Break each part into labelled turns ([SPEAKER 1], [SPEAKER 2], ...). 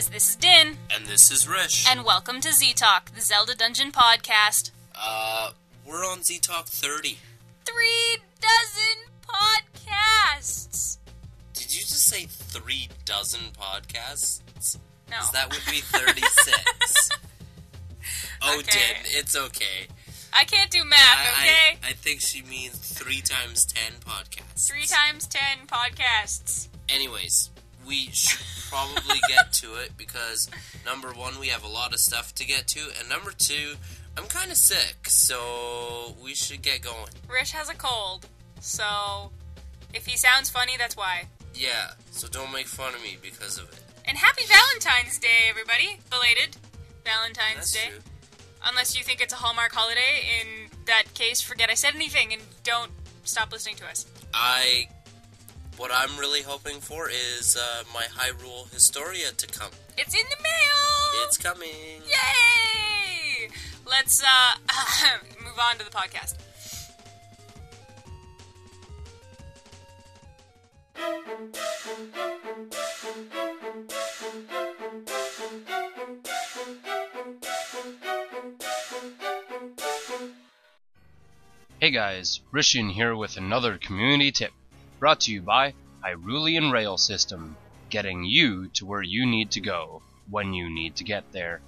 [SPEAKER 1] guys, this is Din,
[SPEAKER 2] And this is Rish.
[SPEAKER 1] and welcome to Z Talk, the Zelda Dungeon podcast.
[SPEAKER 2] uh, we're on Z Talk 30.
[SPEAKER 1] Three dozen podcasts!
[SPEAKER 2] Did you just say three dozen podcasts?
[SPEAKER 1] No.
[SPEAKER 2] that would be 36. oh,
[SPEAKER 1] Okay.
[SPEAKER 2] Din, it's okay.
[SPEAKER 1] I can't do math,
[SPEAKER 2] I,
[SPEAKER 1] okay?
[SPEAKER 2] I, I think she means three times ten podcasts.
[SPEAKER 1] Three times ten podcasts.
[SPEAKER 2] Anyways, we should probably get to it because number one, we have a lot of stuff to get to, and number two, I'm kind of sick, so we should get going.
[SPEAKER 1] Rish has a cold, so if he sounds funny, that's why.
[SPEAKER 2] Yeah, so don't make fun of me because of it.
[SPEAKER 1] And happy Valentine's Day, everybody! Belated Valentine's
[SPEAKER 2] That's
[SPEAKER 1] Day.
[SPEAKER 2] true.
[SPEAKER 1] Unless you think it's a Hallmark holiday, in that case, forget I said anything and don't stop listening to us.
[SPEAKER 2] I, what I'm really hoping for is uh, my Hyrule Historia to come.
[SPEAKER 1] It's in the mail!
[SPEAKER 2] It's coming.
[SPEAKER 1] Yay! Let's uh, move on to the podcast.
[SPEAKER 3] Hey guys, Rishin here with another community tip, brought to you by Hyrulean Rail System, getting you to where you need to go when you need to get there.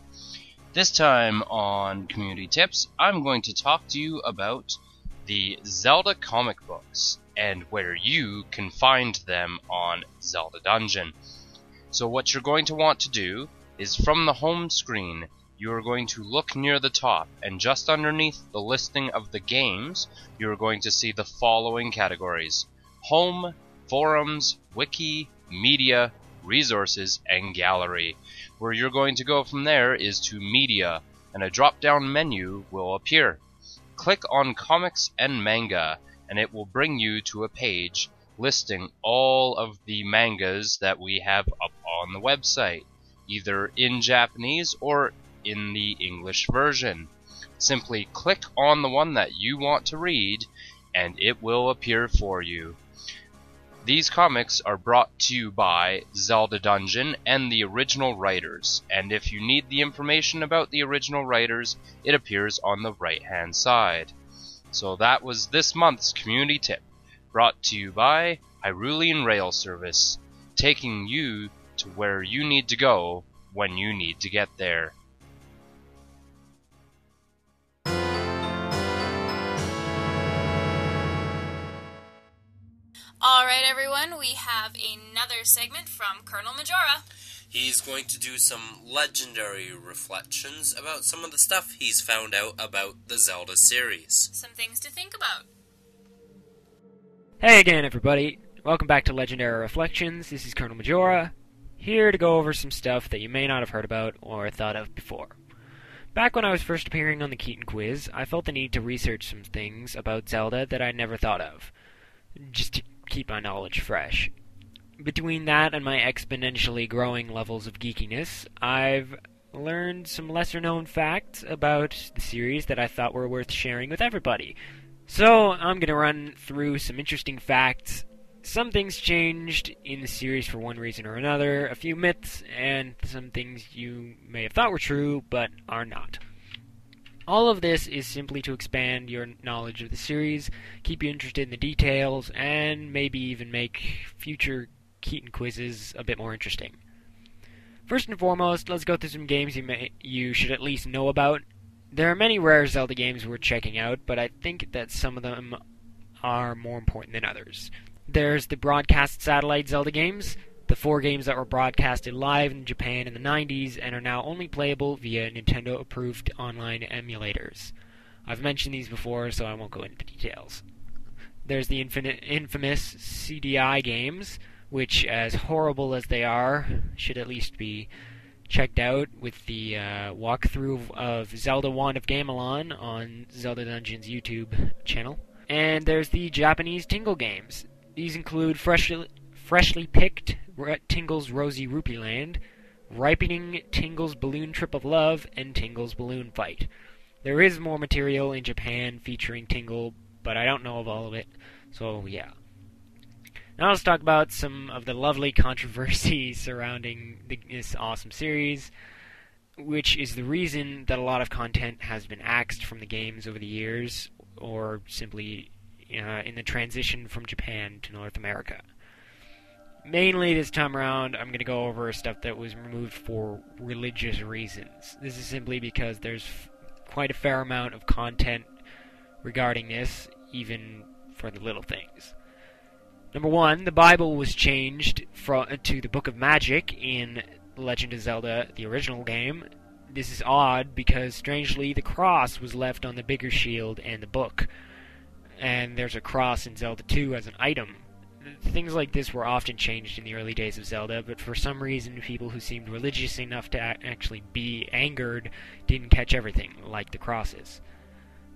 [SPEAKER 3] This time on Community Tips, I'm going to talk to you about the Zelda comic books and where you can find them on Zelda Dungeon. So, what you're going to want to do is from the home screen, you are going to look near the top, and just underneath the listing of the games, you are going to see the following categories Home, Forums, Wiki, Media, Resources, and Gallery. Where you're going to go from there is to Media, and a drop down menu will appear. Click on Comics and Manga, and it will bring you to a page listing all of the mangas that we have up on the website, either in Japanese or in the English version. Simply click on the one that you want to read, and it will appear for you. These comics are brought to you by Zelda Dungeon and the original writers, and if you need the information about the original writers, it appears on the right hand side. So that was this month's community tip, brought to you by Hyrulean Rail Service, taking you to where you need to go when you need to get there.
[SPEAKER 1] All right, everyone, we have another segment from Colonel Majora.
[SPEAKER 2] He's going to do some legendary reflections about some of the stuff he's found out about the Zelda series.
[SPEAKER 1] Some things to think about.
[SPEAKER 4] Hey again, everybody. Welcome back to Legendary Reflections. This is Colonel Majora, here to go over some stuff that you may not have heard about or thought of before. Back when I was first appearing on the Keaton Quiz, I felt the need to research some things about Zelda that I'd never thought of, just to keep my knowledge fresh. Between that and my exponentially growing levels of geekiness, I've learned some lesser known facts about the series that I thought were worth sharing with everybody. So, I'm going to run through some interesting facts. Some things changed in the series for one reason or another, a few myths, and some things you may have thought were true but are not. All of this is simply to expand your knowledge of the series, keep you interested in the details, and maybe even make future Keaton quizzes a bit more interesting. First and foremost, let's go through some games you may you should at least know about. There are many rare Zelda games worth checking out, but I think that some of them are more important than others. There's the broadcast satellite Zelda games, the four games that were broadcasted live in Japan in the 90s and are now only playable via Nintendo approved online emulators. I've mentioned these before, so I won't go into details. There's the infamous CDI games, which, as horrible as they are, should at least be checked out with the uh, walkthrough of Zelda Wand of Gamelon on Zelda Dungeon's YouTube channel. And there's the Japanese Tingle games. These include freshly, freshly picked Tingle's Rosy Rupee Land, Ripening Tingle's Balloon Trip of Love, and Tingle's Balloon Fight. There is more material in Japan featuring Tingle, but I don't know of all of it, so yeah. Now let's talk about some of the lovely controversy surrounding the, this awesome series, which is the reason that a lot of content has been axed from the games over the years, or simply uh, in the transition from Japan to North America. Mainly this time around, I'm going to go over stuff that was removed for religious reasons. This is simply because there's quite a fair amount of content regarding this, even for the little things. Number one, the Bible was changed from, uh, to the Book of Magic in Legend of Zelda, the original game. This is odd because, strangely, the cross was left on the bigger shield and the book, and there's a cross in Zelda 2 as an item. Things like this were often changed in the early days of Zelda, but for some reason, people who seemed religious enough to actually be angered didn't catch everything, like the crosses.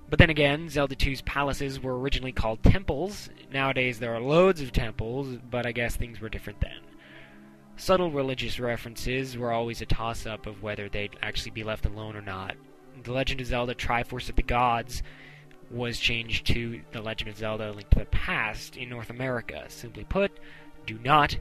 [SPEAKER 4] But then again, Zelda 2's palaces were originally called temples. Nowadays there are loads of temples, but I guess things were different then. Subtle religious references were always a toss up of whether they'd actually be left alone or not. The Legend of Zelda Triforce of the Gods was changed to The Legend of Zelda Link to the Past in North America. Simply put, do not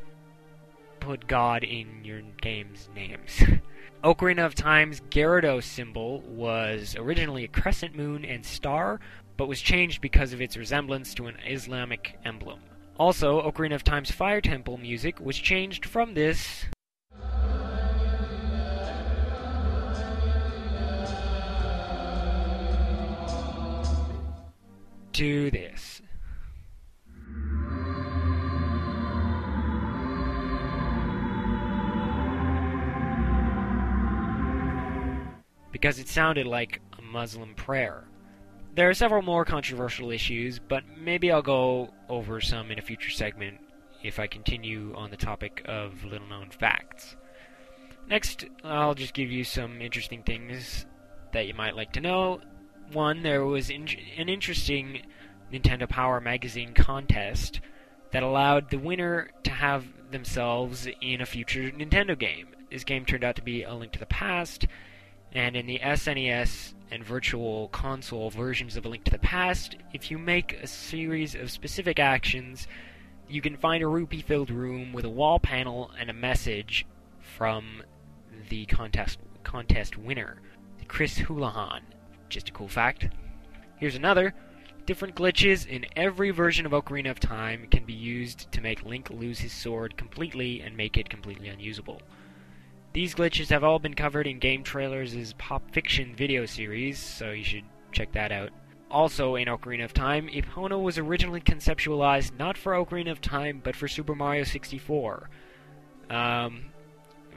[SPEAKER 4] put God in your game's names. Ocarina of Time's Gerudo's symbol was originally a crescent moon and star, but was changed because of its resemblance to an Islamic emblem. Also, Ocarina of Time's Fire Temple music was changed from this to this. because it sounded like a Muslim prayer. There are several more controversial issues, but maybe I'll go over some in a future segment if I continue on the topic of little known facts. Next, I'll just give you some interesting things that you might like to know. One, there was in- an interesting Nintendo Power Magazine contest that allowed the winner to have themselves in a future Nintendo game. This game turned out to be A Link to the Past, and in the SNES and Virtual Console versions of A Link to the Past, if you make a series of specific actions, you can find a rupee filled room with a wall panel and a message from the contest contest winner, Chris Houlihan. Just a cool fact. Here's another. Different glitches in every version of Ocarina of Time can be used to make Link lose his sword completely and make it completely unusable. These glitches have all been covered in Game Trailers' Pop Fiction video series, so you should check that out. Also, in Ocarina of Time, Epona was originally conceptualized not for Ocarina of Time, but for Super Mario 64. Um,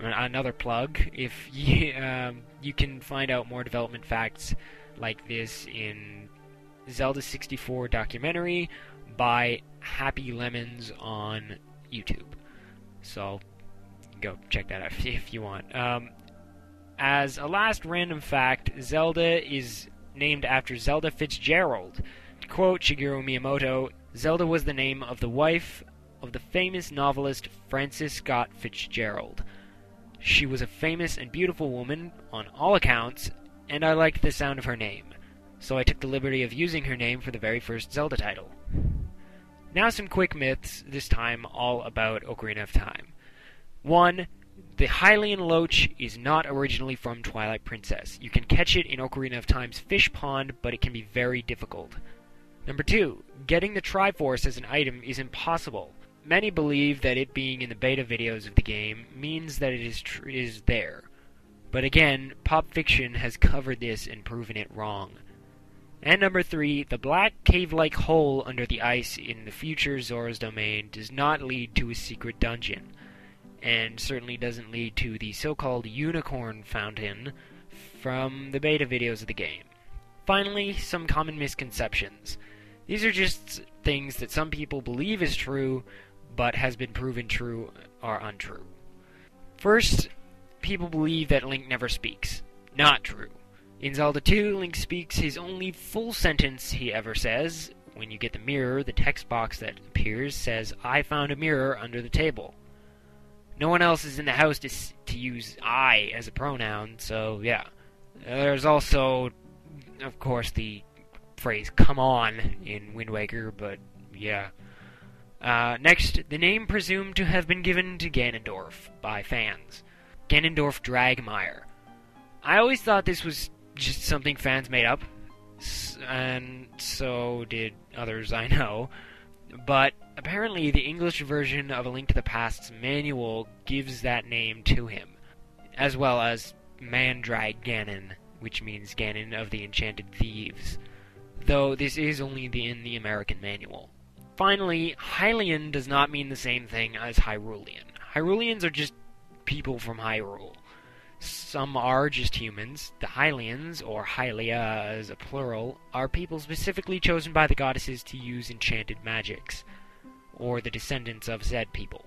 [SPEAKER 4] another plug, if you, um, you can find out more development facts like this in Zelda 64 documentary by Happy Lemons on YouTube. So go check that out if you want. Um, as a last random fact, Zelda is named after Zelda Fitzgerald. Quote Shigeru Miyamoto, Zelda was the name of the wife of the famous novelist Francis Scott Fitzgerald. She was a famous and beautiful woman on all accounts, and I liked the sound of her name, so I took the liberty of using her name for the very first Zelda title. Now, some quick myths, this time all about Ocarina of Time. 1. The Hylian Loach is not originally from Twilight Princess. You can catch it in Ocarina of Time's fish pond, but it can be very difficult. Number 2. Getting the Triforce as an item is impossible. Many believe that it being in the beta videos of the game means that it is, tr- is there. But again, Pop Fiction has covered this and proven it wrong. And number three, the black cave like hole under the ice in the future Zora's domain does not lead to a secret dungeon, and certainly doesn't lead to the so called unicorn fountain from the beta videos of the game. Finally, some common misconceptions. These are just things that some people believe is true, but has been proven true or untrue. First, people believe that Link never speaks. Not true. In Zelda 2, Link speaks his only full sentence he ever says. When you get the mirror, the text box that appears says, I found a mirror under the table. No one else is in the house to, to use I as a pronoun, so yeah. There's also, of course, the phrase come on in Wind Waker, but yeah. Uh, next, the name presumed to have been given to Ganondorf by fans. Ganondorf Dragmire. I always thought this was just something fans made up, and so did others I know. But apparently, the English version of A Link to the Past's manual gives that name to him, as well as Mandrag Ganon, which means Ganon of the Enchanted Thieves, though this is only in the American manual. Finally, Hylian does not mean the same thing as Hyrulean. Hyruleans are just people from Hyrule. Some are just humans. The Hylians, or Hylia as a plural, are people specifically chosen by the goddesses to use enchanted magics, or the descendants of said people.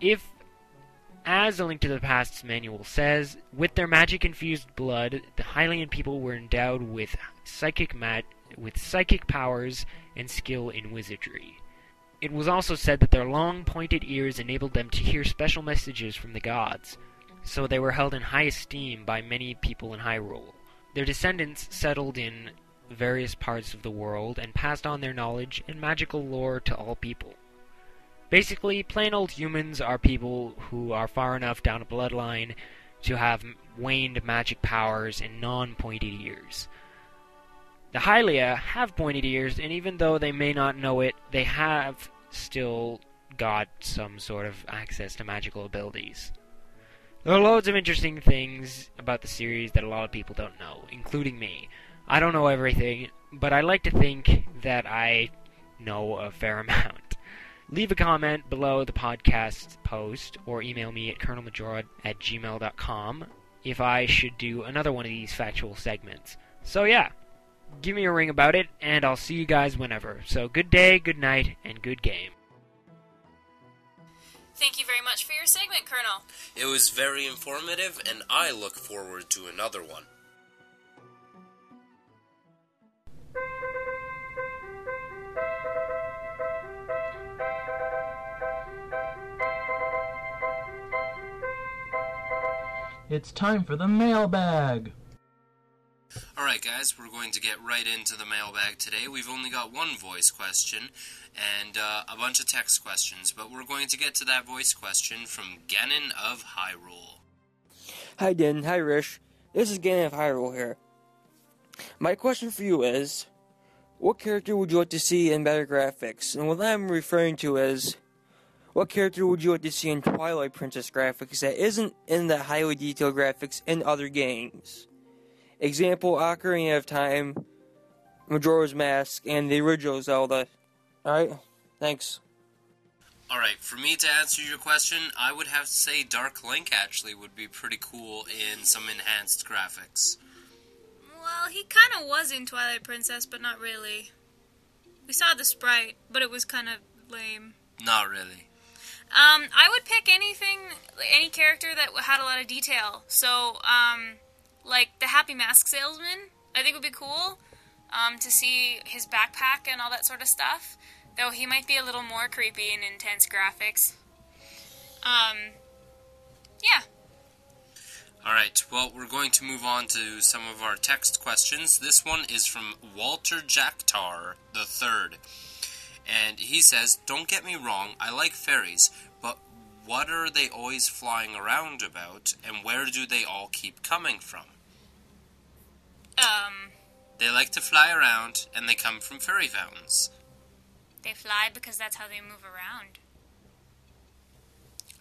[SPEAKER 4] If, as A Link to the Past's manual says, with their magic infused blood, the Hylian people were endowed with psychic mag- with psychic powers and skill in wizardry. It was also said that their long pointed ears enabled them to hear special messages from the gods, so they were held in high esteem by many people in Hyrule. Their descendants settled in various parts of the world and passed on their knowledge and magical lore to all people. Basically, plain old humans are people who are far enough down a bloodline to have waned magic powers and non pointed ears. The Hylia have pointed ears, and even though they may not know it, they have still got some sort of access to magical abilities. There are loads of interesting things about the series that a lot of people don't know, including me. I don't know everything, but I like to think that I know a fair amount. Leave a comment below the podcast post or email me at colonelmajora at gmail.com if I should do another one of these factual segments. So, yeah, give me a ring about it, and I'll see you guys whenever. So, good day, good night, and good game.
[SPEAKER 1] Thank you very much for your segment, Colonel.
[SPEAKER 2] It was very informative, and I look forward to another one.
[SPEAKER 5] It's time for the mailbag.
[SPEAKER 2] Alright, guys, we're going to get right into the mailbag today. We've only got one voice question and uh, a bunch of text questions, but we're going to get to that voice question from Ganon of Hyrule.
[SPEAKER 6] Hi, Den. Hi, Rish. This is Ganon of Hyrule here. My question for you is What character would you like to see in better graphics? And what I'm referring to is What character would you like to see in Twilight Princess graphics that isn't in the highly detailed graphics in other games? Example Ocarina of Time, Majora's Mask, and the original Zelda. Alright? Thanks.
[SPEAKER 2] Alright, for me to answer your question, I would have to say Dark Link actually would be pretty cool in some enhanced graphics.
[SPEAKER 1] Well, he kind of was in Twilight Princess, but not really. We saw the sprite, but it was kind of lame.
[SPEAKER 2] Not really.
[SPEAKER 1] Um, I would pick anything, any character that had a lot of detail. So, um, like the Happy Mask Salesman, I think would be cool. Um, to see his backpack and all that sort of stuff. Though he might be a little more creepy in intense graphics. Um, yeah.
[SPEAKER 2] Alright, well, we're going to move on to some of our text questions. This one is from Walter Jacktar the Third. And he says, Don't get me wrong, I like fairies, but what are they always flying around about, and where do they all keep coming from?
[SPEAKER 1] Um,
[SPEAKER 2] They like to fly around, and they come from fairy fountains.
[SPEAKER 1] they fly because that's how they move around.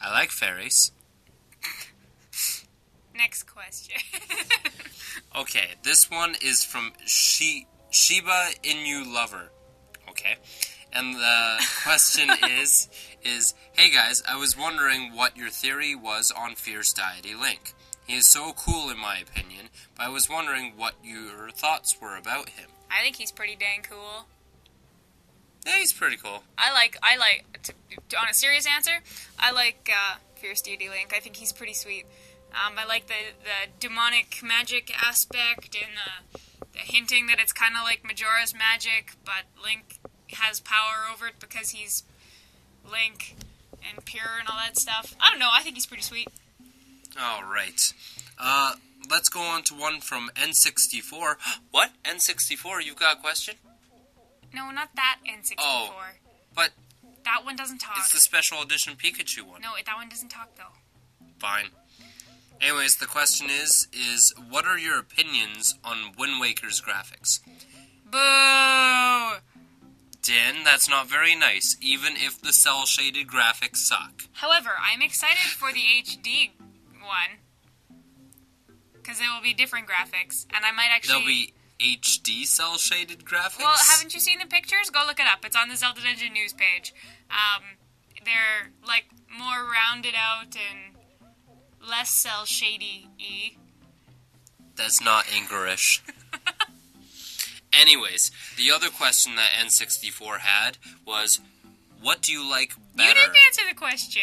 [SPEAKER 2] I like fairies.
[SPEAKER 1] Next question.
[SPEAKER 2] Okay, this one is from Shi- Shiba Inu Lover. Okay. And the question is is hey guys, I was wondering what your theory was on Fierce Deity Link. He is so cool in my opinion, but I was wondering what your thoughts were about him.
[SPEAKER 1] I think he's pretty dang cool.
[SPEAKER 2] Yeah, he's pretty cool.
[SPEAKER 1] I like, I like, to, to, on a serious answer, I like uh, Fierce Deity Link. I think he's pretty sweet. Um, I like the, the demonic magic aspect and the, the hinting that it's kind of like Majora's magic, but Link has power over it because he's Link and pure and all that stuff. I don't know. I think he's pretty sweet.
[SPEAKER 2] All right. Uh, let's go on to one from N64. What? N64? You've got a question?
[SPEAKER 1] No, not that N64.
[SPEAKER 2] Oh. But
[SPEAKER 1] That one doesn't talk.
[SPEAKER 2] It's the special edition Pikachu one.
[SPEAKER 1] No, that one doesn't talk though.
[SPEAKER 2] Fine. Anyways, the question is is what are your opinions on Wind Waker's graphics?
[SPEAKER 1] Boo!
[SPEAKER 2] Dan, that's not very nice, even if the cel shaded graphics suck.
[SPEAKER 1] However, I'm excited for the HD one because it will be different graphics, and I might actually.
[SPEAKER 2] There'll be HD cel shaded graphics.
[SPEAKER 1] Well, haven't you seen the pictures? Go look it up. It's on the Zelda Dungeon news page. Um, they're like more rounded out and less cell shady y.
[SPEAKER 2] That's not English. Anyways, the other question that N64 had was what do you like better?
[SPEAKER 1] You didn't answer the question.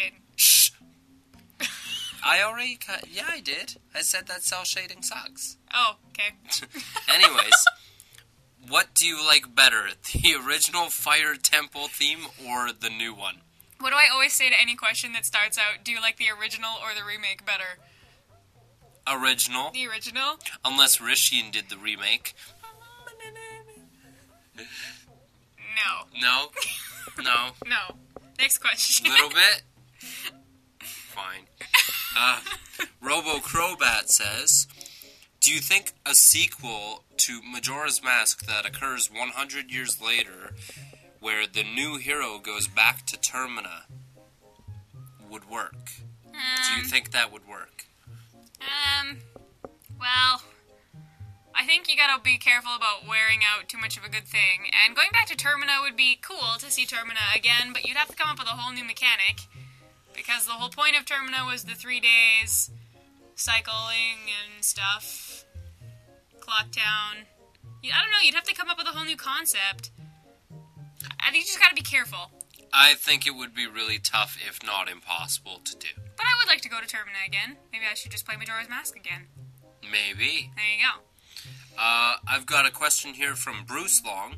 [SPEAKER 2] I already cut. Yeah, I did. I said that cel shading sucks.
[SPEAKER 1] Oh, okay.
[SPEAKER 2] Anyways, what do you like better, the original Fire Temple theme or the new one?
[SPEAKER 1] What do I always say to any question that starts out? Do you like the original or the remake better?
[SPEAKER 2] Original,
[SPEAKER 1] The original?
[SPEAKER 2] unless Rishian did the remake.
[SPEAKER 1] No.
[SPEAKER 2] No, no,
[SPEAKER 1] No. Next question.
[SPEAKER 2] A little bit. Fine. Uh, Robo Crowbat says, "Do you think a sequel to Majora's Mask that occurs 100 years later, where the new hero goes back to Termina, would work? Do you
[SPEAKER 1] Um,
[SPEAKER 2] think that would work?"
[SPEAKER 1] Um, well, I think you gotta be careful about wearing out too much of a good thing. And going back to Termina would be cool to see Termina again, but you'd have to come up with a whole new mechanic. Because the whole point of Termina was the three days cycling and stuff. Clock Town. I don't know, you'd have to come up with a whole new concept. I think you just gotta be careful.
[SPEAKER 2] I think it would be really tough, if not impossible, to do.
[SPEAKER 1] But I would like to go to Termina again. Maybe I should just play Majora's Mask again.
[SPEAKER 2] Maybe.
[SPEAKER 1] There you go.
[SPEAKER 2] Uh, I've got a question here from Bruce Long,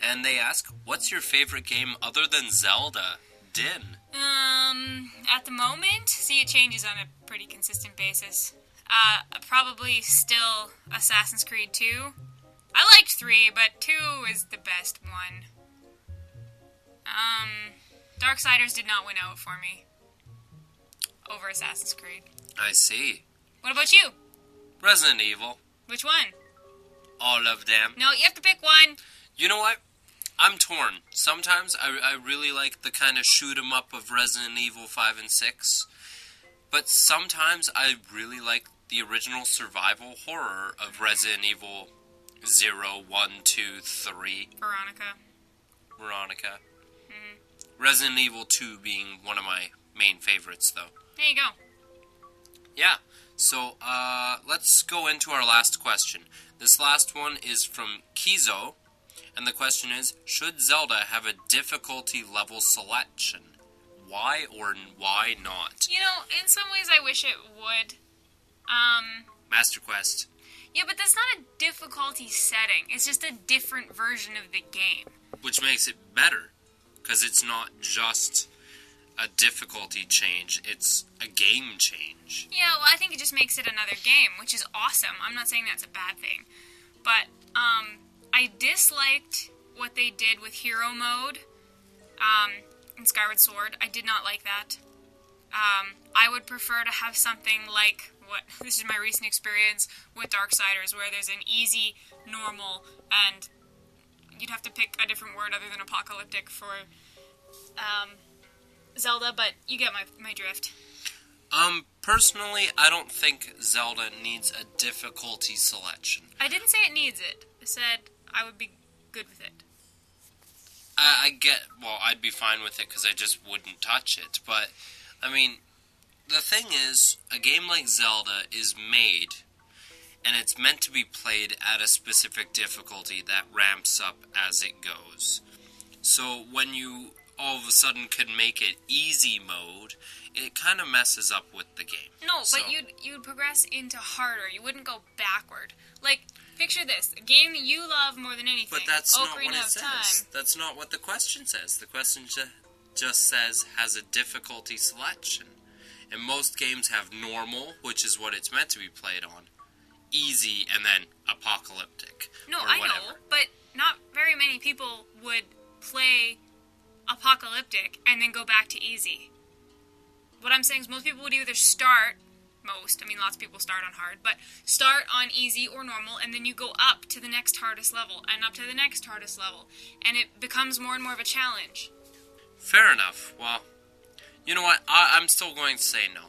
[SPEAKER 2] and they ask, "What's your favorite game other than Zelda?" Din.
[SPEAKER 1] Um, at the moment, see, it changes on a pretty consistent basis. Uh, probably still Assassin's Creed 2. I liked 3, but 2 is the best one. Um, Darksiders did not win out for me over Assassin's Creed.
[SPEAKER 2] I see.
[SPEAKER 1] What about you?
[SPEAKER 2] Resident Evil.
[SPEAKER 1] Which one?
[SPEAKER 2] All of them.
[SPEAKER 1] No, you have to pick one.
[SPEAKER 2] You know what? I'm torn. Sometimes I, I really like the kind of shoot 'em up of Resident Evil 5 and 6. But sometimes I really like the original survival horror of Resident Evil 0, 1, 2, 3.
[SPEAKER 1] Veronica.
[SPEAKER 2] Veronica. Resident Evil 2 being one of my main favorites, though.
[SPEAKER 1] There you go.
[SPEAKER 2] Yeah. So uh, let's go into our last question. This last one is from Kizo, and the question is: Should Zelda have a difficulty level selection? Why or why not?
[SPEAKER 1] You know, in some ways, I wish it would. Um,
[SPEAKER 2] Master Quest.
[SPEAKER 1] Yeah, but that's not a difficulty setting. It's just a different version of the game.
[SPEAKER 2] which makes it better because it's not just a difficulty change; it's a game change.
[SPEAKER 1] Yeah, well, I think it just makes it another game, which is awesome. I'm not saying that's a bad thing. But um, I disliked what they did with hero mode um, in Skyward Sword. I did not like that. Um, I would prefer to have something like what this is my recent experience with Darksiders, where there's an easy, normal, and you'd have to pick a different word other than apocalyptic for um, Zelda, but you get my, my drift.
[SPEAKER 2] Um, personally, I don't think Zelda needs a difficulty selection.
[SPEAKER 1] I didn't say it needs it. I said I would be good with it.
[SPEAKER 2] I, I get, well, I'd be fine with it because I just wouldn't touch it. But, I mean, the thing is, a game like Zelda is made, and it's meant to be played at a specific difficulty that ramps up as it goes. So when you all of a sudden could make it easy mode, it kind of messes up with the game.
[SPEAKER 1] No,
[SPEAKER 2] So-
[SPEAKER 1] but you'd you'd progress into harder. You wouldn't go backward. Like picture this: a game that you love more than anything.
[SPEAKER 2] But that's not what it says.
[SPEAKER 1] Time.
[SPEAKER 2] That's not what the question says. The question ju- just says has a difficulty selection. And most games have normal, which is what it's meant to be played on, easy, and then apocalyptic.
[SPEAKER 1] No, I
[SPEAKER 2] whatever.
[SPEAKER 1] know, but not very many people would play apocalyptic and then go back to easy. What I'm saying is most people would either start most, I mean lots of people start on hard, but start on easy or normal and then you go up to the next hardest level and up to the next hardest level and it becomes more and more of a challenge.
[SPEAKER 2] Fair enough. Well, you know what? I, I'm still going to say no.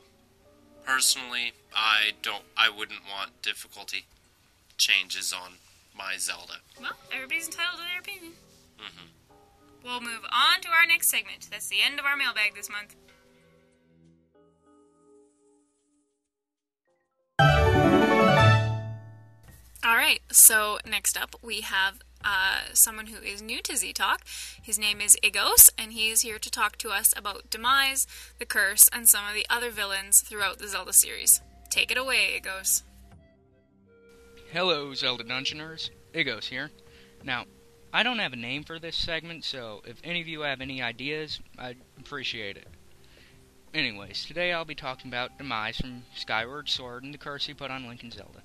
[SPEAKER 2] Personally, I don't. I wouldn't want difficulty changes on my Zelda.
[SPEAKER 1] Well, everybody's entitled to their opinion. Mm-hmm. We'll move on to our next segment. That's the end of our mailbag this month. All right, so next up we have uh, someone who is new to Z Talk. His name is Igos, and he is here to talk to us about Demise, the Curse, and some of the other villains throughout the Zelda series. Take it away, Igos.
[SPEAKER 7] Hello, Zelda Dungeoners. Igos here. Now, I don't have a name for this segment, so if any of you have any ideas, I'd appreciate it. Anyways, today I'll be talking about Demise from Skyward Sword and the curse he put on Link and Zelda.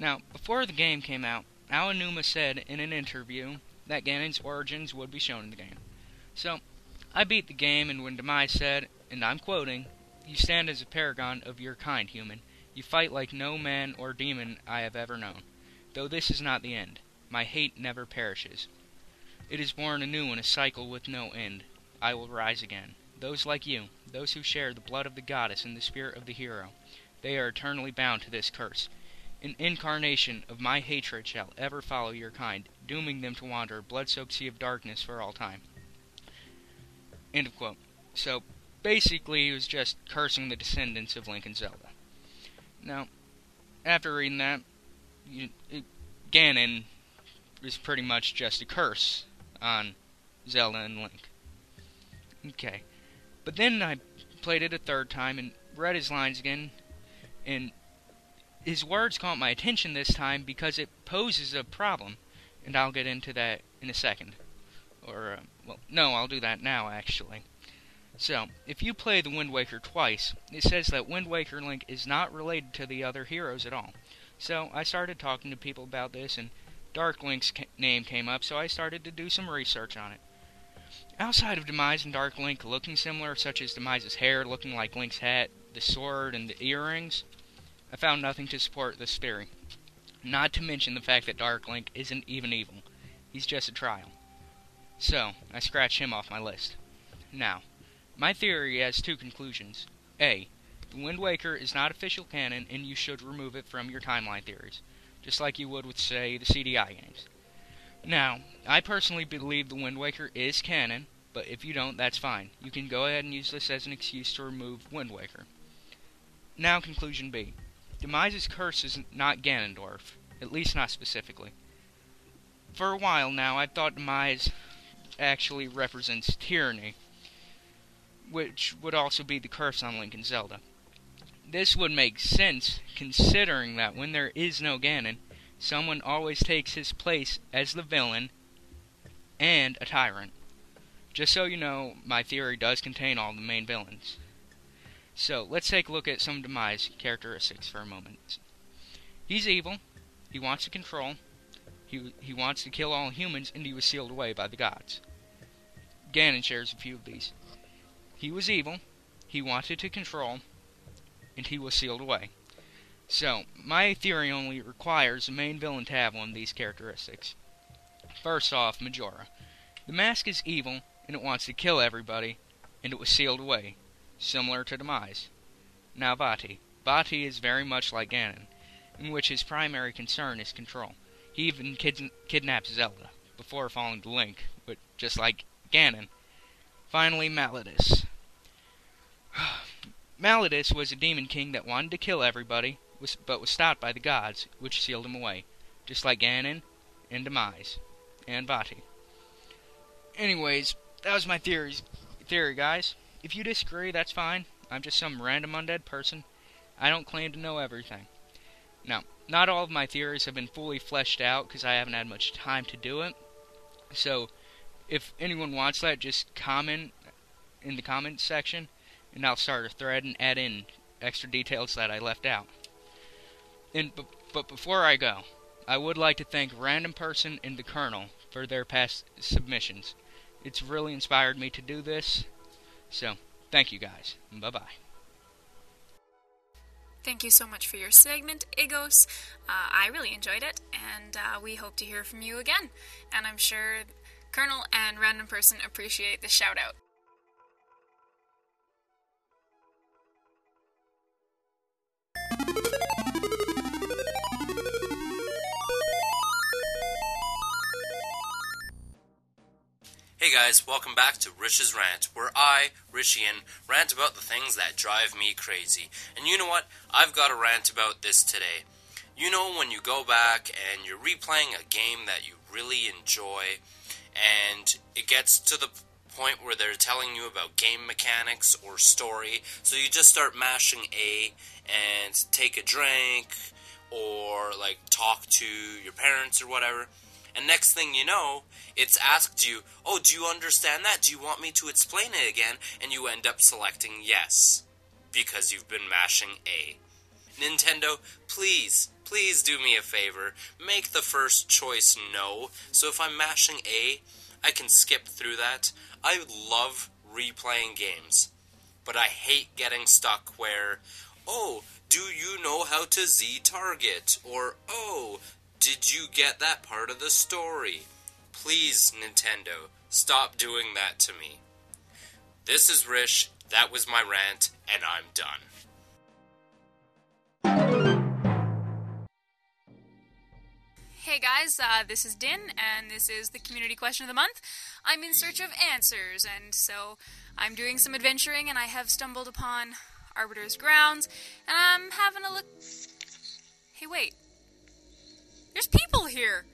[SPEAKER 7] Now, before the game came out, Aonuma said in an interview that Ganon's origins would be shown in the game. So, I beat the game, and when Demise said, and I'm quoting, You stand as a paragon of your kind, human. You fight like no man or demon I have ever known. Though this is not the end. My hate never perishes. It is born anew in a cycle with no end. I will rise again. Those like you, those who share the blood of the goddess and the spirit of the hero, they are eternally bound to this curse. An incarnation of my hatred shall ever follow your kind, dooming them to wander a blood-soaked sea of darkness for all time. End of quote. So, basically, he was just cursing the descendants of and Zelda. Now, after reading that, you, it, Ganon is pretty much just a curse on Zelda and Link. Okay. But then I played it a third time and read his lines again, and his words caught my attention this time because it poses a problem, and I'll get into that in a second. Or, uh, well, no, I'll do that now, actually. So, if you play the Wind Waker twice, it says that Wind Waker Link is not related to the other heroes at all. So, I started talking to people about this, and Dark Link's name came up, so I started to do some research on it. Outside of Demise and Dark Link looking similar, such as Demise's hair looking like Link's hat, the sword, and the earrings, I found nothing to support this theory. Not to mention the fact that Dark Link isn't even evil. He's just a trial. So, I scratched him off my list. Now, my theory has two conclusions. A. The Wind Waker is not official canon and you should remove it from your timeline theories, just like you would with, say, the CDI games. Now, I personally believe the Wind Waker is canon, but if you don't, that's fine. You can go ahead and use this as an excuse to remove Wind Waker. Now, conclusion B. Demise's curse is not Ganondorf, at least not specifically. For a while now, I thought Demise actually represents tyranny, which would also be the curse on Link and Zelda. This would make sense, considering that when there is no Ganon, someone always takes his place as the villain and a tyrant. Just so you know, my theory does contain all the main villains. So, let's take a look at some Demise characteristics for a moment. He's evil, he wants to control, he, he wants to kill all humans, and he was sealed away by the gods. Ganon shares a few of these. He was evil, he wanted to control, and he was sealed away. So, my theory only requires the main villain to have one of these characteristics. First off, Majora. The mask is evil, and it wants to kill everybody, and it was sealed away, similar to Demise. Now Vaati. Vaati is very much like Ganon, in which his primary concern is control. He even kid- kidnaps Zelda, before falling to Link, but just like Ganon. Finally, Malladus. Malladus was a demon king that wanted to kill everybody, but was stopped by the gods, which sealed him away, just like Ganon and Demise and Vaati. Anyways, that was my theories, theory, guys. If you disagree, that's fine. I'm just some random undead person. I don't claim to know everything. Now, not all of my theories have been fully fleshed out because I haven't had much time to do it. So, if anyone wants that, just comment in the comments section, and I'll start a thread and add in extra details that I left out. And but before I go, I would like to thank Random Person and the Colonel for their past submissions. It's really inspired me to do this. So, thank you guys. Bye bye.
[SPEAKER 1] Thank you so much for your segment, Igos. Uh, I really enjoyed it, and uh, we hope to hear from you again. And I'm sure Colonel and Random Person appreciate the shout out.
[SPEAKER 2] Hey guys, welcome back to Rich's Rant, where I, Rishian, rant about the things that drive me crazy. And you know what? I've got a rant about this today. You know when you go back and you're replaying a game that you really enjoy, and it gets to the point where they're telling you about game mechanics or story, so you just start mashing A and take a drink or like talk to your parents or whatever. And next thing you know, it's asked you, Oh, do you understand that? Do you want me to explain it again? And you end up selecting yes. Because you've been mashing A. Nintendo, please, please do me a favor. Make the first choice no. So if I'm mashing A, I can skip through that. I love replaying games. But I hate getting stuck where, oh, do you know how to Z target? Or, oh, did you get that part of the story? Please, Nintendo, stop doing that to me. This is Rish, that was my rant, and I'm done.
[SPEAKER 1] Hey guys, uh, this is Din, and this is the community question of the month. I'm in search of answers, and so I'm doing some adventuring, and I have stumbled upon Arbiter's Grounds, and I'm having a look. Hey, wait. There's people here!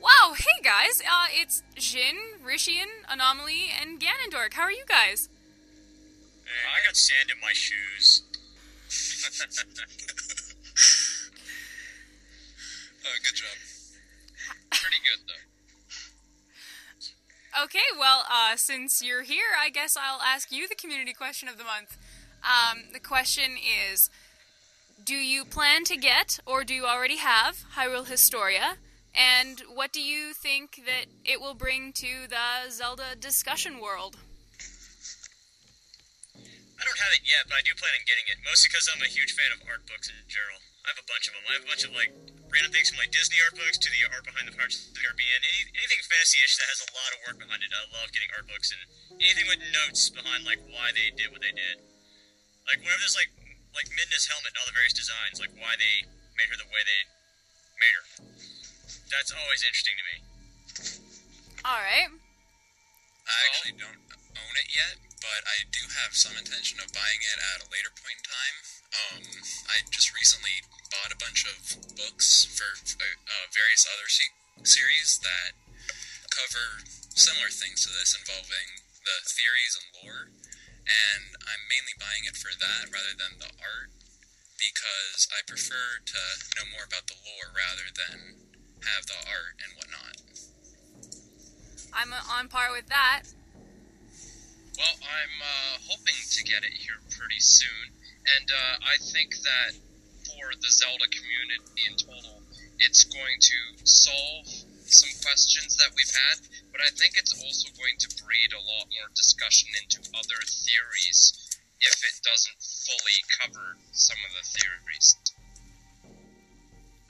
[SPEAKER 1] Wow, hey guys, uh, it's Jin, Rishian, Anomaly, and Ganondorf. How are you guys?
[SPEAKER 8] I got sand in my shoes.
[SPEAKER 9] Oh, good job. Pretty good though.
[SPEAKER 1] Okay, well, uh, since you're here, I guess I'll ask you the community question of the month. Um, the question is Do you plan to get, or do you already have, Hyrule Historia? And what do you think that it will bring to the Zelda discussion world?
[SPEAKER 8] I don't have it yet, but I do plan on getting it. Mostly because I'm a huge fan of art books in general. I have a bunch of them. I have a bunch of like random things from like Disney art books to the art behind the Pirates of the Caribbean. Any, anything fantasy-ish that has a lot of work behind it. I love getting art books and anything with notes behind like why they did what they did. Like whenever there's like like Midna's helmet and all the various designs, like why they made her the way they made her. That's always interesting to me.
[SPEAKER 1] Alright.
[SPEAKER 9] I actually don't own it yet, but I do have some intention of buying it at a later point in time. Um, I just recently bought a bunch of books for uh, uh, various other se- series that cover similar things to this involving the theories and lore, and I'm mainly buying it for that rather than the art because I prefer to know more about the lore rather than have the art and whatnot.
[SPEAKER 1] I'm uh, on par with that.
[SPEAKER 10] Well, I'm uh, hoping to get it here pretty soon, and uh, I think that for the Zelda community in total, it's going to solve questions that we've had, but I think it's also going to breed a lot more discussion into other theories if it doesn't fully cover some of the theories.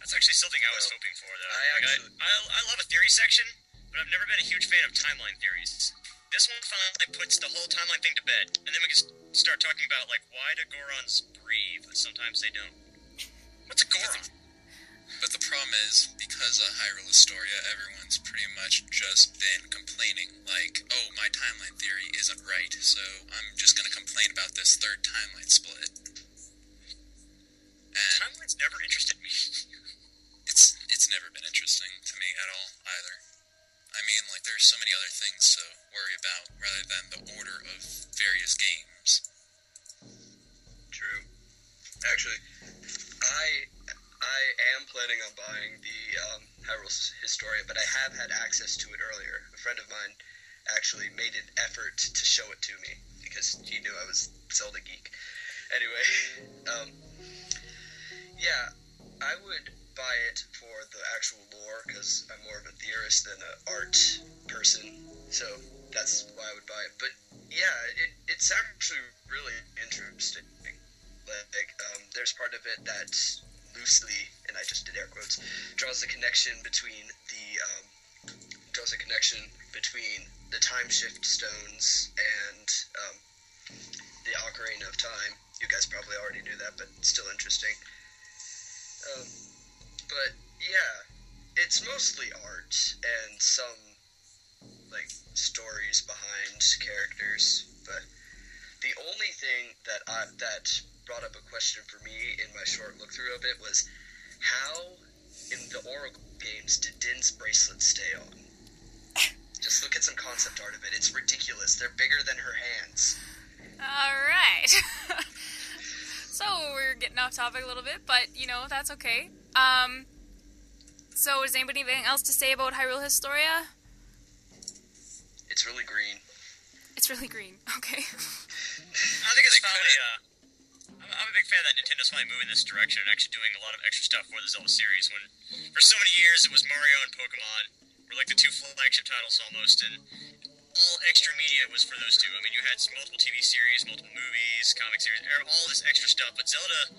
[SPEAKER 8] That's actually something I was hoping for, though.
[SPEAKER 9] I
[SPEAKER 8] Like,
[SPEAKER 9] actually-
[SPEAKER 8] I, I, I love a theory section, but I've never been a huge fan of timeline theories. This one finally puts the whole timeline thing to bed, and then we can start talking about like why do Gorons breathe, but sometimes they don't. What's a Goron?
[SPEAKER 9] But the problem is, because of Hyrule Historia, everyone's pretty much just been complaining, like, oh, my timeline theory isn't right, so I'm just gonna complain about this third timeline split. And
[SPEAKER 8] Timeline's never interested me.
[SPEAKER 9] it's it's never been interesting to me at all either. I mean, like, there's so many other things to worry about rather than the order of various games.
[SPEAKER 11] True. Actually, I I am planning on buying the um, Hyrule Historia, but I have had access to it earlier. A friend of mine actually made an effort to show it to me because he knew I was Zelda geek. Anyway, um, yeah, I would buy it for the actual lore because I'm more of a theorist than an art person. So that's why I would buy it. But yeah, it, it's actually really interesting. Like, um, there's part of it that loosely, and I just did air quotes, draws the connection between the um, draws a connection between the time shift stones and um, the Ocarina of Time. You guys probably already knew that, but still interesting. Um, but yeah, it's mostly art and some like stories behind characters. But the only thing that I that brought up a question for me in my short look through of it was how in the Oracle games did Din's bracelet stay on? Just look at some concept art of it. It's ridiculous. They're bigger than her hands.
[SPEAKER 1] All right. so we're getting off topic a little bit, but you know that's okay. Um, so is anybody anything else to say about Hyrule Historia?
[SPEAKER 11] It's really green.
[SPEAKER 1] It's really green. Okay.
[SPEAKER 8] I think it's finally. Uh, I'm, a big fan that Nintendo's finally moving this direction and actually doing a lot of extra stuff for the Zelda series. When for so many years it was Mario and Pokemon were like the two flagship titles almost, and all extra media was for those two. I mean, you had multiple TV series, multiple movies, comic series, er, all this extra stuff. But Zelda,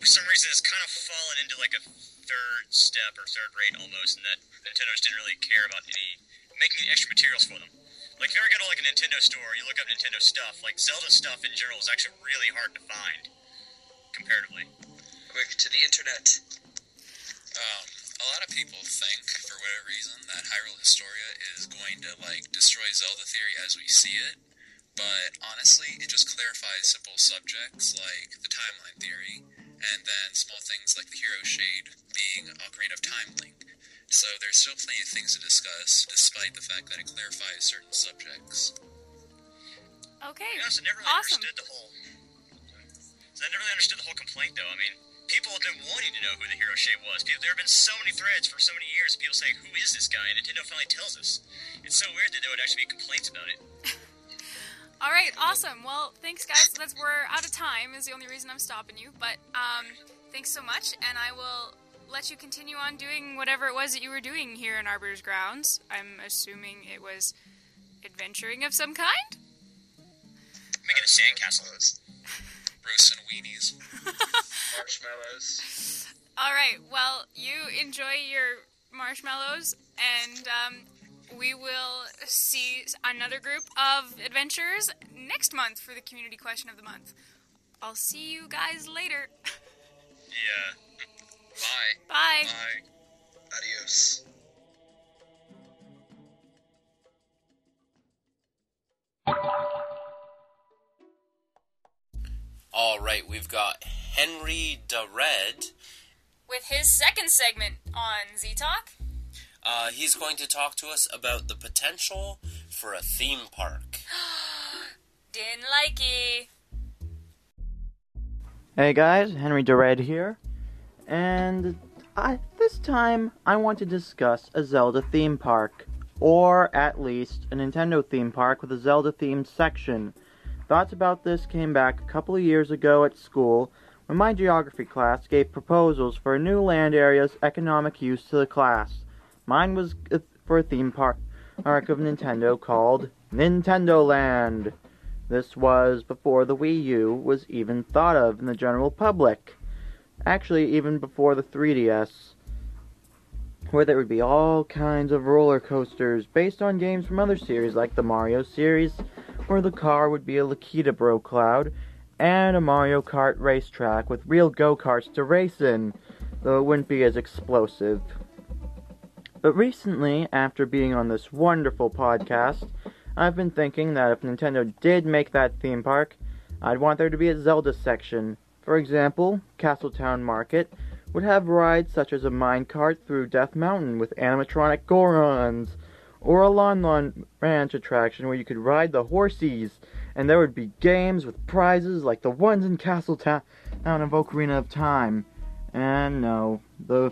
[SPEAKER 8] for some reason, has kind of fallen into like a third step or third rate almost, and that Nintendo just didn't really care about any making extra materials for them. Like if you ever go to like a Nintendo store, you look up Nintendo stuff. Like Zelda stuff in general is actually really hard to find, comparatively.
[SPEAKER 11] Quick to the internet.
[SPEAKER 9] Um, a lot of people think, for whatever reason, that Hyrule Historia is going to like destroy Zelda theory as we see it. But honestly, it just clarifies simple subjects like the timeline theory, and then small things like the hero shade being Ocarina of Time link. So there's still plenty of things to discuss, despite the fact that it clarifies certain subjects.
[SPEAKER 1] Okay.
[SPEAKER 8] I never really
[SPEAKER 1] awesome.
[SPEAKER 8] understood the whole. So I never really understood the whole complaint, though. I mean, people have been wanting to know who the hero shade was. People, there have been so many threads for so many years people saying, "Who is this guy?" And Nintendo finally tells us. It's so weird that there would actually be complaints about it.
[SPEAKER 1] All right, awesome. Well, thanks, guys. That's we're out of time. Is the only reason I'm stopping you. But um, thanks so much, and I will let you continue on doing whatever it was that you were doing here in Arbiter's grounds. I'm assuming it was adventuring of some kind.
[SPEAKER 8] Making a sandcastle.
[SPEAKER 9] Weenies.
[SPEAKER 11] Marshmallows.
[SPEAKER 1] All right. Well, you enjoy your marshmallows, and um, we will see another group of adventurers next month for the community question of the month. I'll see you guys later.
[SPEAKER 8] Yeah. Bye.
[SPEAKER 1] Bye.
[SPEAKER 8] Bye.
[SPEAKER 11] Adios.
[SPEAKER 2] All right, we've got Henry DeRed.
[SPEAKER 1] With his second segment on Z Talk.
[SPEAKER 2] Uh, he's going to talk to us about the potential for a theme park.
[SPEAKER 1] Didn't like it.
[SPEAKER 12] Hey guys, Henry DeRed here, and I, this time I want to discuss a Zelda theme park, or at least a Nintendo theme park with a Zelda themed section. Thoughts about this came back a couple of years ago at school when my geography class gave proposals for a new land area's economic use to the class. Mine was uh, for a theme park park of Nintendo called Nintendo Land. This was before the Wii U was even thought of in the general public. Actually, even before the 3DS, where there would be all kinds of roller coasters based on games from other series like the Mario series, where the car would be a Lakitu Bro Cloud, and a Mario Kart racetrack with real go karts to race in, though it wouldn't be as explosive. But recently, after being on this wonderful podcast, I've been thinking that if Nintendo did make that theme park, I'd want there to be a Zelda section. For example, Castletown Market would have rides such as a minecart through Death Mountain with animatronic Gorons, or a Lon Lon Ranch attraction where you could ride the horsies, and there would be games with prizes like the ones in Castletown Town of Ocarina of Time. And no, the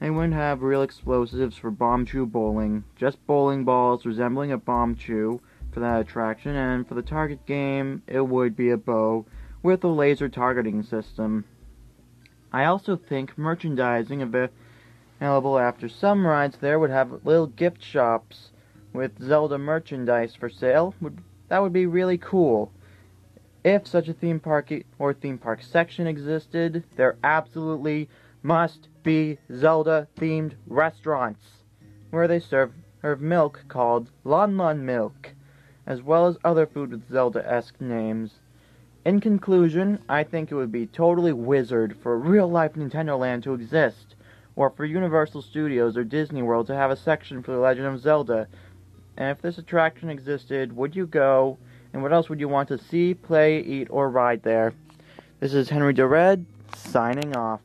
[SPEAKER 12] they wouldn't have real explosives for Bombchu bowling, just bowling balls resembling a Bombchu for that attraction, and for the target game, it would be a bow with a laser targeting system. I also think merchandising available after some rides there would have little gift shops with Zelda merchandise for sale. Would that would be really cool. If such a theme park or theme park section existed, there absolutely must be Zelda themed restaurants where they serve, serve milk called Lon Lon Milk, as well as other food with Zelda esque names. In conclusion, I think it would be totally wizard for a real life Nintendo Land to exist, or for Universal Studios or Disney World to have a section for The Legend of Zelda. And if this attraction existed, would you go? And what else would you want to see, play, eat, or ride there? This is Henry DeRed, signing off.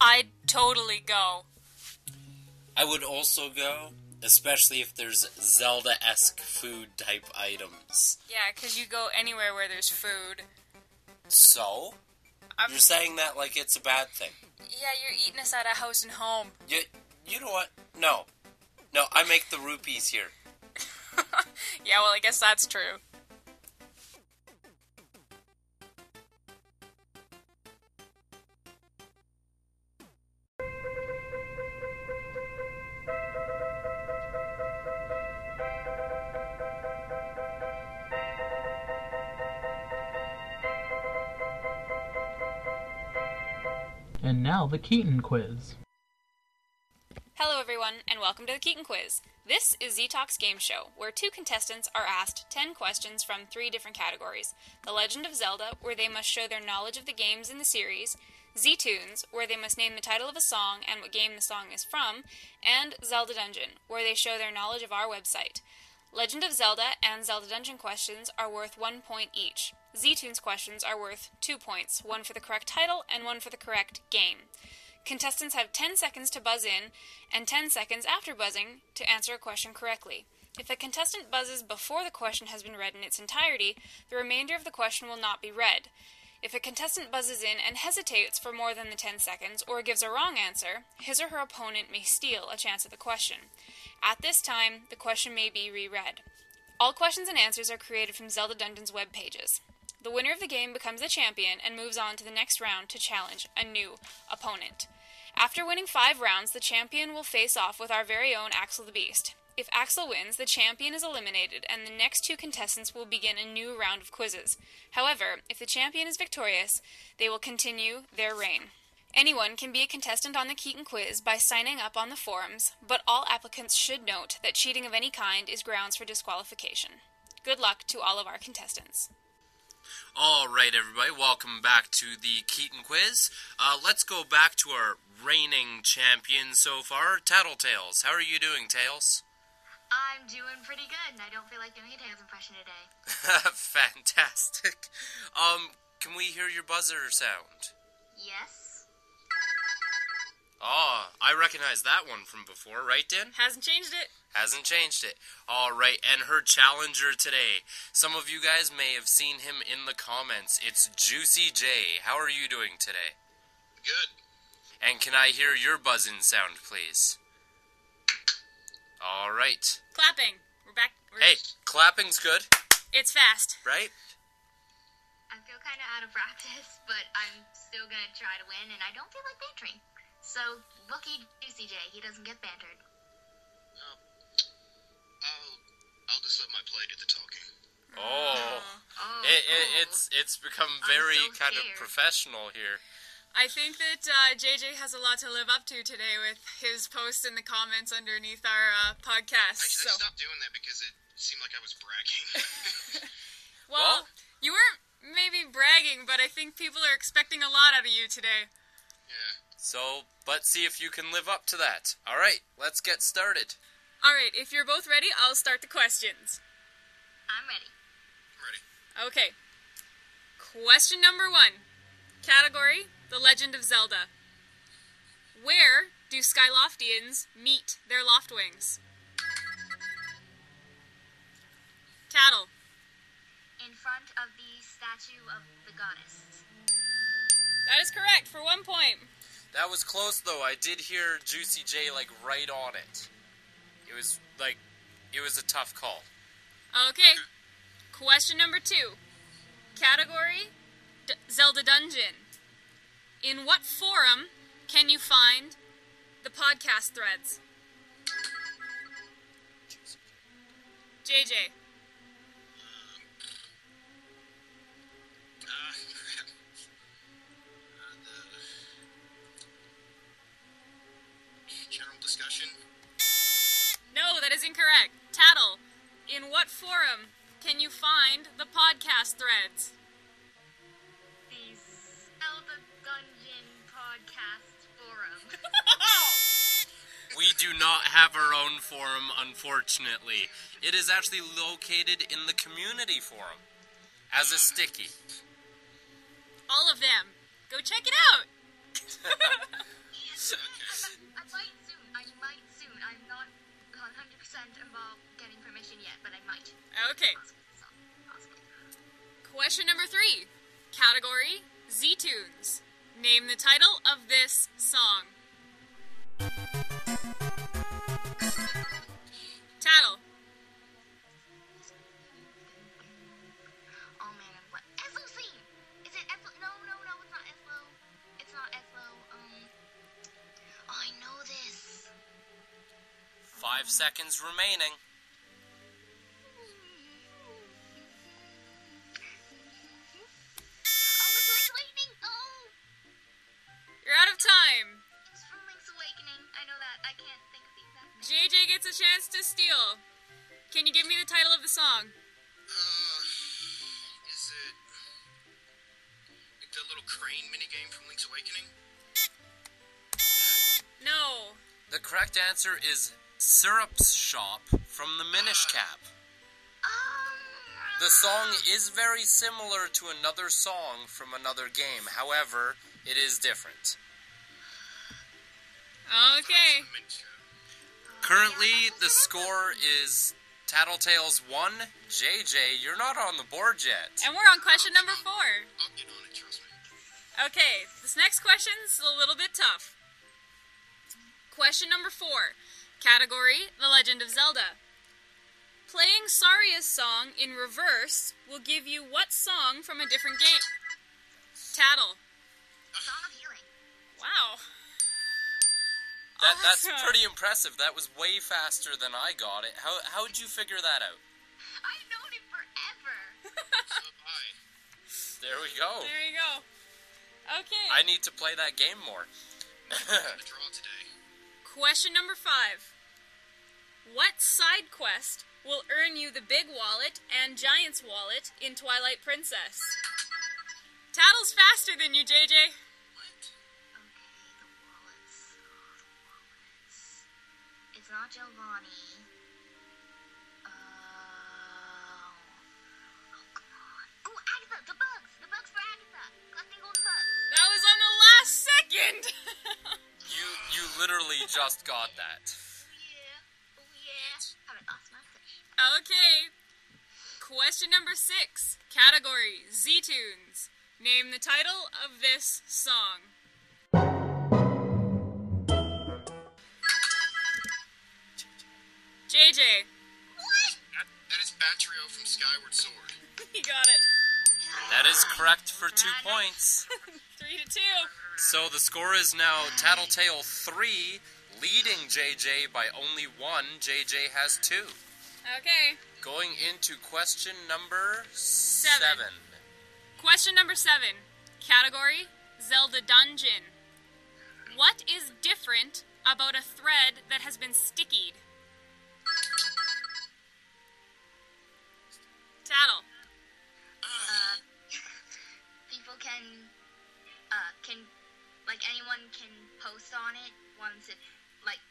[SPEAKER 1] I'd totally go.
[SPEAKER 2] I would also go, especially if there's Zelda esque food type items.
[SPEAKER 1] Yeah, because you go anywhere where there's food.
[SPEAKER 2] So?
[SPEAKER 1] I'm-
[SPEAKER 2] You're saying that like it's a bad thing.
[SPEAKER 1] Yeah, you're eating us out of house and home.
[SPEAKER 2] You, you know what? No. No, I make the rupees here.
[SPEAKER 1] Yeah, well, I guess that's true.
[SPEAKER 5] And now the Keaton quiz.
[SPEAKER 1] Hello, everyone, and welcome to the Keaton Quiz. This is Z Talk's game show, where two contestants are asked 10 questions from three different categories The Legend of Zelda, where they must show their knowledge of the games in the series, Z Tunes, where they must name the title of a song and what game the song is from, and Zelda Dungeon, where they show their knowledge of our website. Legend of Zelda and Zelda Dungeon questions are worth one point each. Z Tunes questions are worth two points, one for the correct title and one for the correct game. Contestants have 10 seconds to buzz in and 10 seconds after buzzing to answer a question correctly. If a contestant buzzes before the question has been read in its entirety, the remainder of the question will not be read. If a contestant buzzes in and hesitates for more than the 10 seconds or gives a wrong answer, his or her opponent may steal a chance at the question. At this time, the question may be reread. All questions and answers are created from Zelda Dungeon's web pages. The winner of the game becomes the champion and moves on to the next round to challenge a new opponent. After winning five rounds, the champion will face off with our very own Axel the Beast. If Axel wins, the champion is eliminated, and the next two contestants will begin a new round of quizzes. However, if the champion is victorious, they will continue their reign. Anyone can be a contestant on the Keaton quiz by signing up on the forums, but all applicants should note that cheating of any kind is grounds for disqualification. Good luck to all of our contestants.
[SPEAKER 2] All right, everybody, welcome back to the Keaton quiz. Uh, let's go back to our reigning champion so far, Tattletales. How are you doing, Tails?
[SPEAKER 13] I'm doing pretty good, and I don't feel like doing a Tails impression today.
[SPEAKER 2] Fantastic. Um, can we hear your buzzer sound?
[SPEAKER 13] Yes?
[SPEAKER 2] Oh, I recognize that one from before, right, Din?
[SPEAKER 1] Hasn't changed it.
[SPEAKER 2] Hasn't changed it. All right, and her challenger today. Some of you guys may have seen him in the comments. It's Juicy J. How are you doing today?
[SPEAKER 9] Good.
[SPEAKER 2] And can I hear your buzzing sound, please? All right.
[SPEAKER 1] Clapping. We're back. We're,
[SPEAKER 2] Hey, clapping's good,
[SPEAKER 1] It's fast.
[SPEAKER 2] right?
[SPEAKER 13] I feel kind of out of practice, but I'm still gonna try to win, and I don't feel like bantering. So, lucky Juicy J, he doesn't get bantered.
[SPEAKER 9] Um, I'll I'll just let my play do the talking.
[SPEAKER 2] Oh,
[SPEAKER 13] Oh,
[SPEAKER 2] it, it, it's it's become very
[SPEAKER 13] so
[SPEAKER 2] kind of professional here.
[SPEAKER 1] I think that uh, JJ has a lot to live up to today with his post in the comments underneath our uh, podcast.
[SPEAKER 9] I, I stopped doing that because it seemed like I was bragging.
[SPEAKER 1] well, you weren't maybe bragging, but I think people are expecting a lot out of you today.
[SPEAKER 9] yeah.
[SPEAKER 2] So, let's see if you can live up to that. All right, let's get started.
[SPEAKER 1] All right, if you're both ready, I'll start the questions.
[SPEAKER 13] I'm ready.
[SPEAKER 9] I'm ready.
[SPEAKER 1] Okay. Question number one. Category The Legend of Zelda. Where do Skyloftians meet their Loftwings? Tattle.
[SPEAKER 13] In front of the statue of the goddess.
[SPEAKER 1] That is correct for one point.
[SPEAKER 2] That was close though. I did hear Juicy J like right on it. It was like it was a tough call.
[SPEAKER 1] Okay. Question number two. Category D- Zelda Dungeon. In what forum can you find the podcast threads? JJ.
[SPEAKER 8] General discussion.
[SPEAKER 1] No, that is incorrect. Tattle. In what forum can you find the podcast threads?
[SPEAKER 2] We do not have our own forum, unfortunately. It is actually located in the community forum as a sticky.
[SPEAKER 1] All of them. Go check it out.
[SPEAKER 13] I might soon. I might soon. I'm not 100% about getting permission yet, but I might.
[SPEAKER 1] Okay. Question number three. Category Z Tunes. Name the title of this song. Tattle.
[SPEAKER 13] Oh man, what? Eslo scene! Is it Eslo? No, no, no, it's not Eslo. It's not Eslo. Um. Oh, I know this.
[SPEAKER 2] Five seconds remaining.
[SPEAKER 1] You give me the title of the song?
[SPEAKER 8] Uh, is it like the little crane minigame from Link's Awakening?
[SPEAKER 1] No.
[SPEAKER 2] The correct answer is Syrup's Shop from the Minish Cap. The song is very similar to another song from another game. However, it is different.
[SPEAKER 1] Okay.
[SPEAKER 2] Currently, the score is Tattletales 1. JJ, you're not on the board yet.
[SPEAKER 1] And we're on question number four. Okay, this next question's a little bit tough. Question number four. Category The Legend of Zelda. Playing Saria's song in reverse will give you what song from a different game? Tattle.
[SPEAKER 13] Song of Healing.
[SPEAKER 1] Wow.
[SPEAKER 2] That, that's pretty impressive. That was way faster than I got it. How how would you figure that out?
[SPEAKER 13] I've known it forever.
[SPEAKER 2] There we go.
[SPEAKER 1] There you go. Okay.
[SPEAKER 2] I need to play that game more.
[SPEAKER 1] Question number five. What side quest will earn you the big wallet and giant's wallet in Twilight Princess? Tattle's faster than you, JJ.
[SPEAKER 13] It's not Jovani. Uh, oh, come on. Oh, Agatha, the bugs. The bugs for Agatha. Collecting golden bugs.
[SPEAKER 1] That was on the last second.
[SPEAKER 2] You you literally just got that.
[SPEAKER 13] Yeah. Oh, yeah. Haven't lost my fish.
[SPEAKER 1] okay. Question number six. Category Z Tunes. Name the title of this song. JJ.
[SPEAKER 8] That, that is Batreaux from Skyward Sword.
[SPEAKER 1] he got it.
[SPEAKER 2] That is correct for two points.
[SPEAKER 1] Three to two.
[SPEAKER 2] So the score is now Tattletale 3, leading JJ by only one. JJ has two.
[SPEAKER 1] Okay.
[SPEAKER 2] Going into question number
[SPEAKER 1] Seven.
[SPEAKER 2] seven.
[SPEAKER 1] Question number seven. Category Zelda Dungeon. What is different about a thread that has been stickied? Tattle.
[SPEAKER 13] Uh, people can, uh, can, like anyone can post on it once it, like,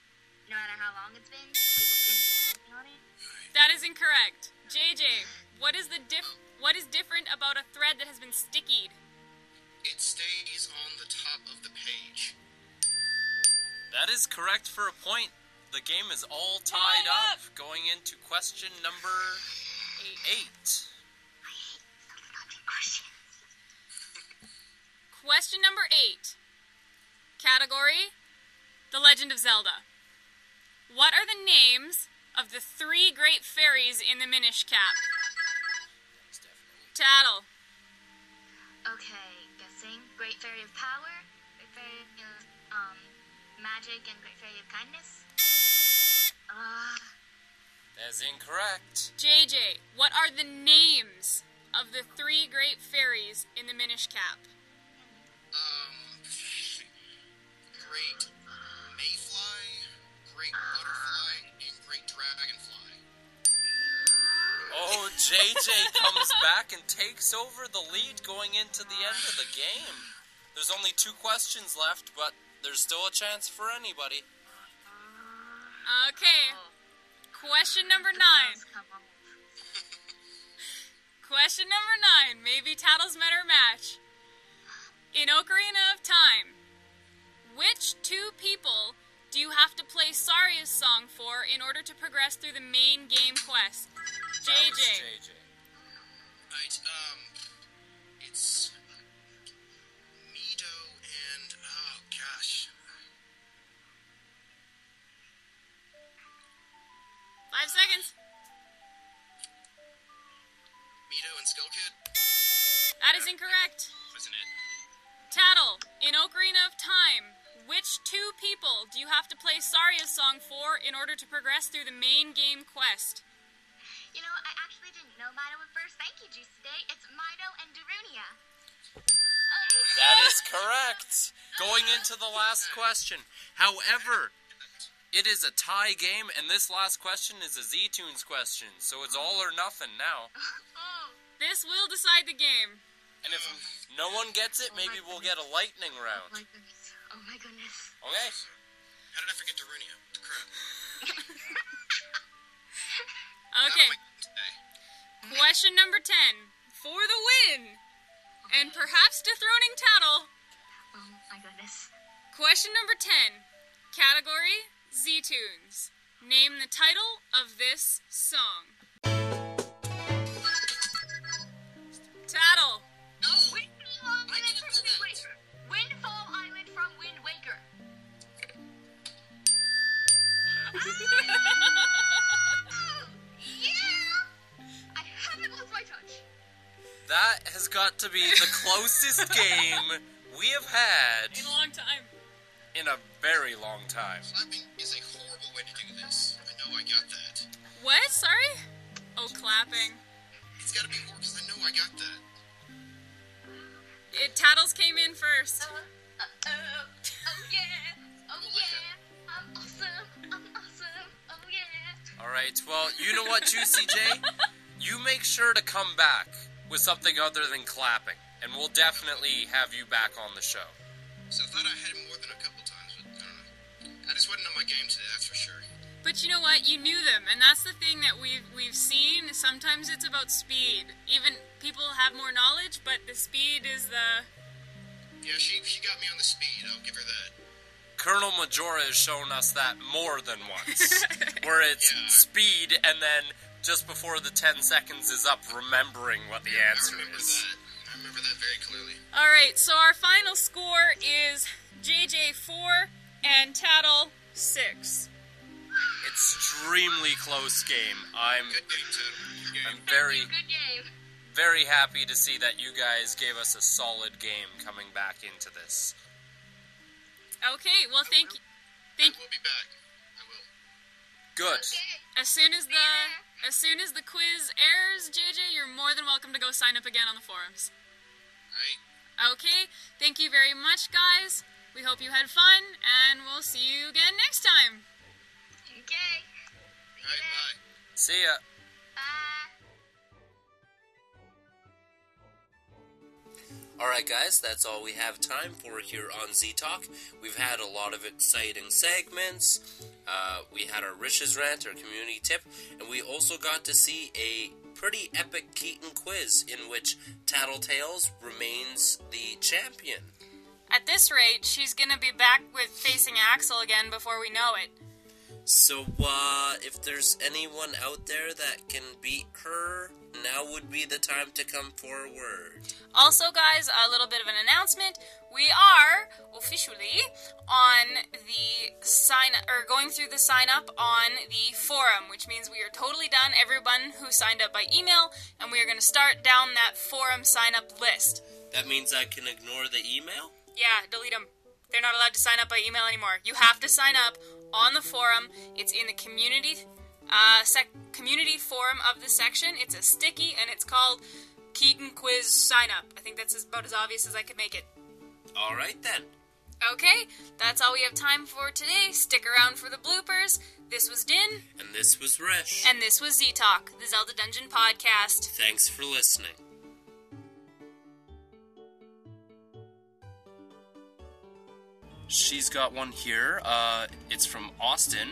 [SPEAKER 13] no matter how long it's been, people can post on it.
[SPEAKER 1] That is incorrect. JJ, what is the diff? What is different about a thread that has been stickied?
[SPEAKER 8] It stays on the top of the page.
[SPEAKER 2] That is correct for a point. The game is all tied up. Going into question number eight.
[SPEAKER 1] Question number eight. Category The Legend of Zelda. What are the names of the three great fairies in the Minish Cap? Tattle.
[SPEAKER 13] Okay, guessing Great Fairy of Power, Great Fairy of um, magic and great fairy of kindness. Uh,
[SPEAKER 2] That's incorrect.
[SPEAKER 1] JJ, what are the names of the three great fairies in the Minish Cap?
[SPEAKER 10] Um, great mayfly, great butterfly, and great dragonfly.
[SPEAKER 2] Oh, JJ comes back and takes over the lead going into the end of the game. There's only two questions left, but there's still a chance for anybody.
[SPEAKER 1] Okay. Question number nine. Question number nine. Maybe Tattle's met her match. In Ocarina of Time, which two people do you have to play Saria's song for in order to progress through the main game quest? JJ.
[SPEAKER 10] Right, um,
[SPEAKER 1] Five seconds.
[SPEAKER 10] Mido and Skull Kid?
[SPEAKER 1] That is incorrect.
[SPEAKER 10] Wasn't it?
[SPEAKER 1] Tattle, in Ocarina of Time, which two people do you have to play Saria's song for in order to progress through the main game quest?
[SPEAKER 13] you know, I actually didn't know Mido at first. Thank you, Juicy Day. It's Mido and Darunia.
[SPEAKER 2] That is correct. Going into the last question. However, it is a tie game, and this last question is a Z Tunes question, so it's all or nothing now.
[SPEAKER 1] Oh, this will decide the game.
[SPEAKER 2] And if no one gets it, oh maybe we'll get a lightning oh round.
[SPEAKER 13] goodness. Oh my goodness.
[SPEAKER 2] Okay.
[SPEAKER 10] How did I forget Darunia? Crap.
[SPEAKER 1] Okay. Question number 10. For the win! And perhaps dethroning Tattle.
[SPEAKER 13] Oh my goodness.
[SPEAKER 1] Question number 10. Category Z Tunes. Name the title of this song. Tattle.
[SPEAKER 13] Oh, Windfall Island from Wind Waker. Windfall Island from Wind Waker. Oh, yeah! I haven't lost my touch.
[SPEAKER 2] That has got to be the closest game we have had
[SPEAKER 1] In a long time.
[SPEAKER 2] In a very long time.
[SPEAKER 10] Clapping is a horrible way to do this. I know I got that.
[SPEAKER 1] What? Sorry? Oh, clapping.
[SPEAKER 10] It's gotta be more because I know I got that.
[SPEAKER 1] It Tattles came in first.
[SPEAKER 13] Uh, uh, oh, oh yeah. Oh yeah. I'm awesome. I'm awesome. Oh yeah.
[SPEAKER 2] All right. Well, you know what, Juicy J? You make sure to come back with something other than clapping, and we'll definitely have you back on the show.
[SPEAKER 10] So I thought I had more But
[SPEAKER 1] you know what? You knew them, and that's the thing that we've we've seen. Sometimes it's about speed. Even people have more knowledge, but the speed is the.
[SPEAKER 10] Yeah, she she got me on the speed. I'll give her that.
[SPEAKER 2] Colonel Majora has shown us that more than once, where it's speed and then just before the 10 seconds is up, remembering what the answer
[SPEAKER 10] I remember
[SPEAKER 2] is.
[SPEAKER 10] that. I remember that very clearly.
[SPEAKER 1] All right, so our final score is JJ four and Tattle six.
[SPEAKER 2] Extremely close game. I'm
[SPEAKER 10] Good game, Ted. Good game.
[SPEAKER 2] I'm very
[SPEAKER 13] Good game.
[SPEAKER 2] very happy to see that you guys gave us a solid game coming back into this.
[SPEAKER 1] Okay, well thank you. Thank you.
[SPEAKER 10] We'll be back. I will.
[SPEAKER 2] Good.
[SPEAKER 1] as soon as the as soon as the quiz airs, JJ, you're more than welcome to go sign up again on the forums.
[SPEAKER 10] Right?
[SPEAKER 1] Okay, thank you very much, guys. We hope you had fun, and we'll see you again next time.
[SPEAKER 13] Okay.
[SPEAKER 10] Alright, bye.
[SPEAKER 2] See ya.
[SPEAKER 13] Bye.
[SPEAKER 2] Alright, guys, that's all we have time for here on Z Talk. We've had a lot of exciting segments. Uh, we had our Rish's Rant, our community tip, and we also got to see a pretty epic Keaton quiz in which Tattletales remains the champion.
[SPEAKER 1] At this rate, she's gonna be back with facing Axel again before we know it.
[SPEAKER 2] So, uh, if there's anyone out there that can beat her, now would be the time to come forward.
[SPEAKER 1] Also, guys, a little bit of an announcement. We are officially on the sign or going through the sign up on the forum, which means we are totally done. Everyone who signed up by email, and we are going to start down that forum sign up list.
[SPEAKER 2] That means I can ignore the email?
[SPEAKER 1] Yeah, delete them. they're not allowed to sign up by email anymore. You have to sign up on the forum. It's in the community uh, sec- community forum of the section. It's a sticky and it's called Keaton Quiz Sign Up. I think that's about as obvious as I could make it.
[SPEAKER 2] All right then.
[SPEAKER 1] Okay, that's all we have time for today. Stick around for the bloopers. This was Din,
[SPEAKER 2] And this was Rish.
[SPEAKER 1] and this was Z Talk, the Zelda Dungeon podcast.
[SPEAKER 2] Thanks for listening. She's got one here. Uh, it's from Austin.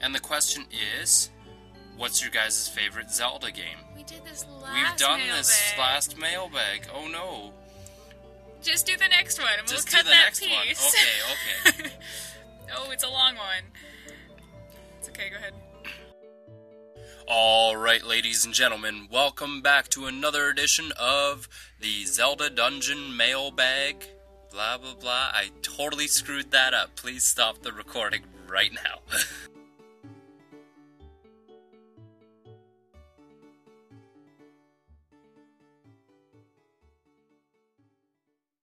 [SPEAKER 2] And the question is What's your guys' favorite Zelda game?
[SPEAKER 1] We did this last
[SPEAKER 2] We've done this
[SPEAKER 1] mailbag.
[SPEAKER 2] last mailbag. Oh no.
[SPEAKER 1] Just do the next one,
[SPEAKER 2] Just
[SPEAKER 1] we'll
[SPEAKER 2] do
[SPEAKER 1] cut
[SPEAKER 2] the
[SPEAKER 1] that
[SPEAKER 2] next one. Okay, okay.
[SPEAKER 1] oh, it's a long one. It's okay. Go ahead.
[SPEAKER 2] All right, ladies and gentlemen, welcome back to another edition of the Zelda Dungeon Mailbag. Blah, blah, blah. I totally screwed that up. Please stop the recording right now.